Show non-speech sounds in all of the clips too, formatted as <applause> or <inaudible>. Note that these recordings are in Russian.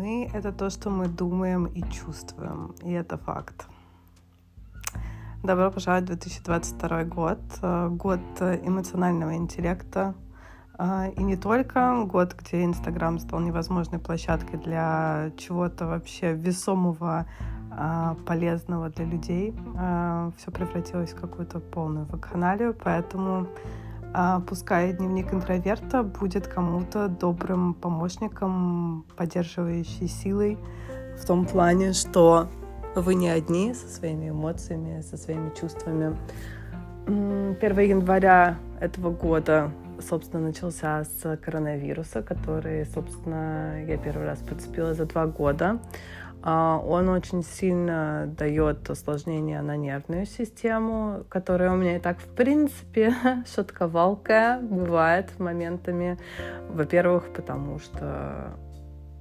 Мы — это то, что мы думаем и чувствуем, и это факт. Добро пожаловать в 2022 год, э, год эмоционального интеллекта, э, и не только год, где Инстаграм стал невозможной площадкой для чего-то вообще весомого, э, полезного для людей. Все превратилось в какую-то полную вакханалию, поэтому пускай дневник интроверта будет кому-то добрым помощником, поддерживающей силой в том плане, что вы не одни со своими эмоциями, со своими чувствами. 1 января этого года, собственно, начался с коронавируса, который, собственно, я первый раз подцепила за два года. А, он очень сильно дает осложнения на нервную систему, которая у меня и так, в принципе, <laughs> шатковалка бывает моментами. Во-первых, потому что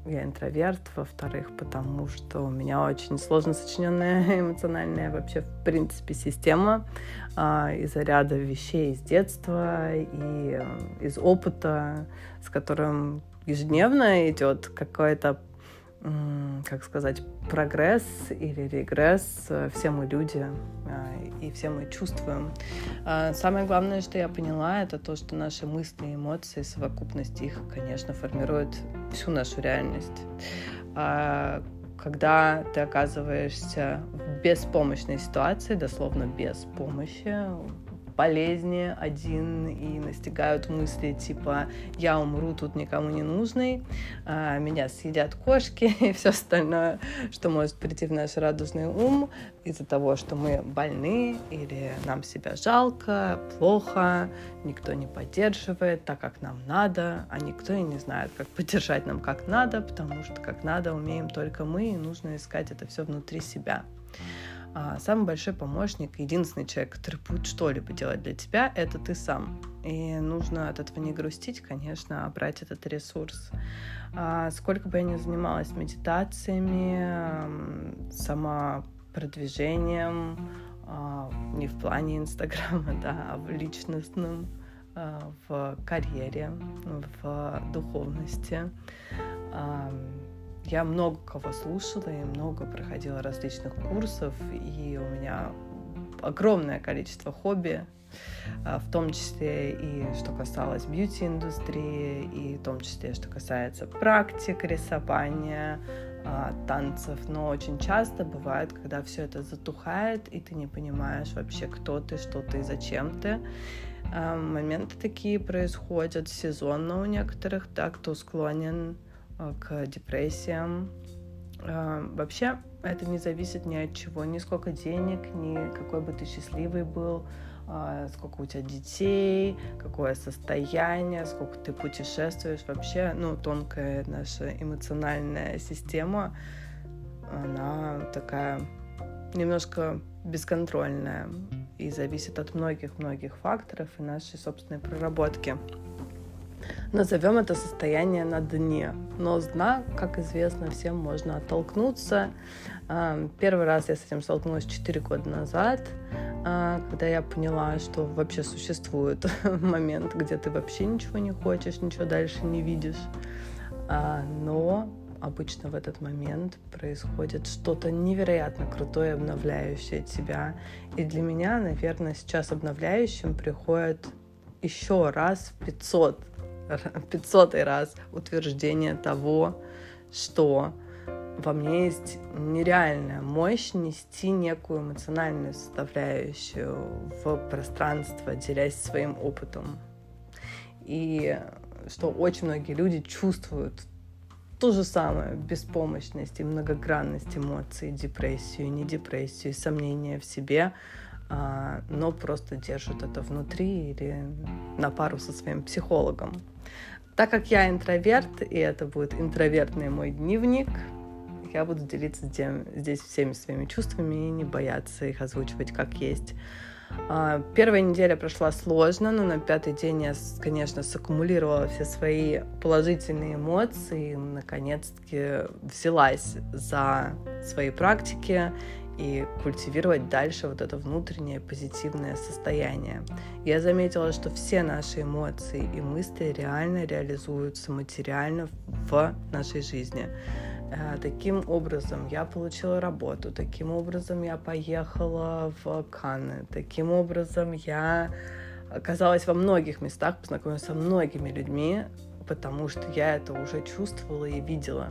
я интроверт, во-вторых, потому что у меня очень сложно сочиненная <laughs> эмоциональная вообще, в принципе, система а, из-за ряда вещей из детства и э, из опыта, с которым ежедневно идет какое-то как сказать, прогресс или регресс. Э, все мы люди, э, и все мы чувствуем. А самое главное, что я поняла, это то, что наши мысли и эмоции, совокупность их, конечно, формирует всю нашу реальность. А когда ты оказываешься в беспомощной ситуации, дословно без помощи, болезни один и настигают мысли типа «я умру тут никому не нужный», а, «меня съедят кошки» <laughs> и все остальное, что может прийти в наш радужный ум из-за того, что мы больны или нам себя жалко, плохо, никто не поддерживает так, как нам надо, а никто и не знает, как поддержать нам как надо, потому что как надо умеем только мы, и нужно искать это все внутри себя. А самый большой помощник, единственный человек, который будет что-либо делать для тебя, это ты сам. И нужно от этого не грустить, конечно, а брать этот ресурс. А сколько бы я ни занималась медитациями, самопродвижением, а, не в плане Инстаграма, <laughs> да, а в личностном, а, в карьере, в духовности, я много кого слушала и много проходила различных курсов, и у меня огромное количество хобби, а, в том числе и что касалось бьюти-индустрии, и в том числе что касается практик рисования, а, танцев, но очень часто бывает, когда все это затухает, и ты не понимаешь вообще, кто ты, что ты, зачем ты. А, моменты такие происходят сезонно у некоторых, да, кто склонен к депрессиям. Э, вообще это не зависит ни от чего, ни сколько денег, ни какой бы ты счастливый был, э, сколько у тебя детей, какое состояние, сколько ты путешествуешь. Вообще, ну, тонкая наша эмоциональная система, она такая немножко бесконтрольная и зависит от многих-многих факторов и нашей собственной проработки. Назовем это состояние на дне. Но с дна, как известно, всем можно оттолкнуться. А, первый раз я с этим столкнулась 4 года назад, а, когда я поняла, что вообще существует <laughs> момент, где ты вообще ничего не хочешь, ничего дальше не видишь. А, но обычно в этот момент происходит что-то невероятно крутое, обновляющее тебя. И для меня, наверное, сейчас обновляющим приходит еще раз в 500 <laughs> 500 раз утверждение того, что во мне есть нереальная мощь нести некую эмоциональную составляющую в пространство, делясь своим опытом. И что очень многие люди чувствуют то же самое, беспомощность и многогранность эмоций, депрессию, не депрессию, сомнения в себе, а, но просто держат это внутри или на пару со своим психологом. Так как я интроверт, и это будет интровертный мой дневник, я буду делиться здесь всеми своими чувствами и не бояться их озвучивать как есть. А, первая неделя прошла сложно, но на пятый день я, конечно, саккумулировала все свои положительные эмоции, наконец-таки взялась за свои практики и культивировать дальше вот это внутреннее позитивное состояние. Я заметила, что все наши эмоции и мысли реально реализуются материально в нашей жизни. Э, таким образом я получила работу, таким образом я поехала в Канны, таким образом я оказалась во многих местах, познакомилась со многими людьми, потому что я это уже чувствовала и видела.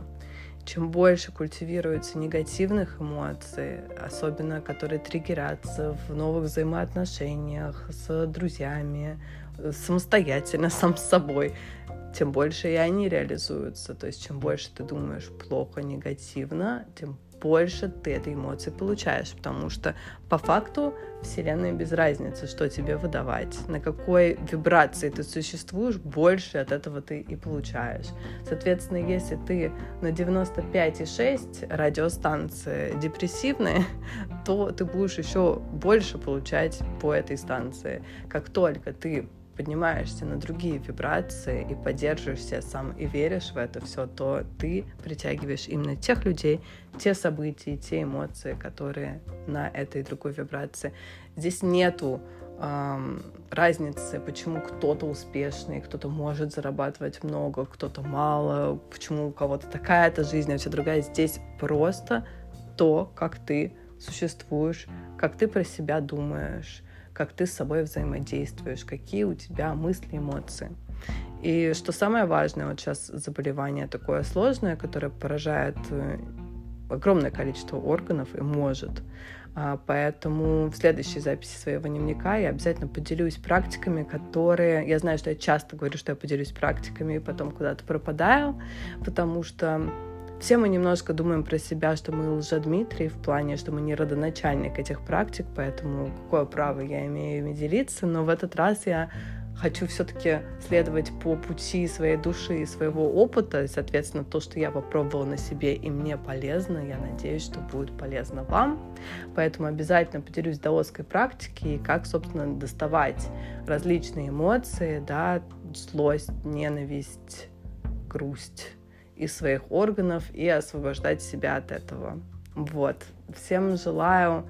Чем больше культивируется негативных эмоций, особенно которые триггерятся в новых взаимоотношениях с друзьями, самостоятельно, <laughs> сам с собой, тем больше и они реализуются. То есть чем больше ты думаешь плохо, негативно, тем больше ты этой эмоции получаешь, потому что по факту Вселенная без разницы, что тебе выдавать, на какой вибрации ты существуешь, больше от этого ты и получаешь. Соответственно, если ты на 95,6 радиостанции депрессивные, <laughs> то ты будешь еще больше получать по этой станции. Как только ты поднимаешься на другие вибрации и поддерживаешься сам и веришь в это все, то ты притягиваешь именно тех людей, те события, те эмоции, которые на этой другой вибрации. Здесь нету эм, разницы, почему кто-то успешный, кто-то может зарабатывать много, кто-то мало, почему у кого-то такая-то жизнь, а все другая. Здесь просто то, как ты существуешь, как ты про себя думаешь, как ты с собой взаимодействуешь, какие у тебя мысли, эмоции. И что самое важное, вот сейчас заболевание такое сложное, которое поражает э, огромное количество органов и может. А, поэтому в следующей записи своего дневника я обязательно поделюсь практиками, которые... Я знаю, что я часто говорю, что я поделюсь практиками, и потом куда-то пропадаю, потому что все мы немножко думаем про себя, что мы лжедмитрий в плане, что мы не родоначальник этих практик, поэтому какое право я имею ими делиться, но в этот раз я хочу все-таки следовать по пути своей души и своего опыта, и, соответственно, то, что я попробовала на себе и мне полезно, я надеюсь, что будет полезно вам. Поэтому обязательно поделюсь даосской практикой, как, собственно, доставать различные эмоции, да, злость, ненависть, грусть, из своих органов и освобождать себя от этого. Вот. Всем желаю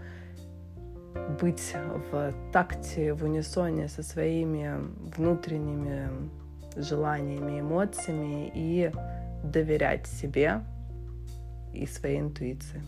быть в такте, в унисоне со своими внутренними желаниями, эмоциями и доверять себе и своей интуиции.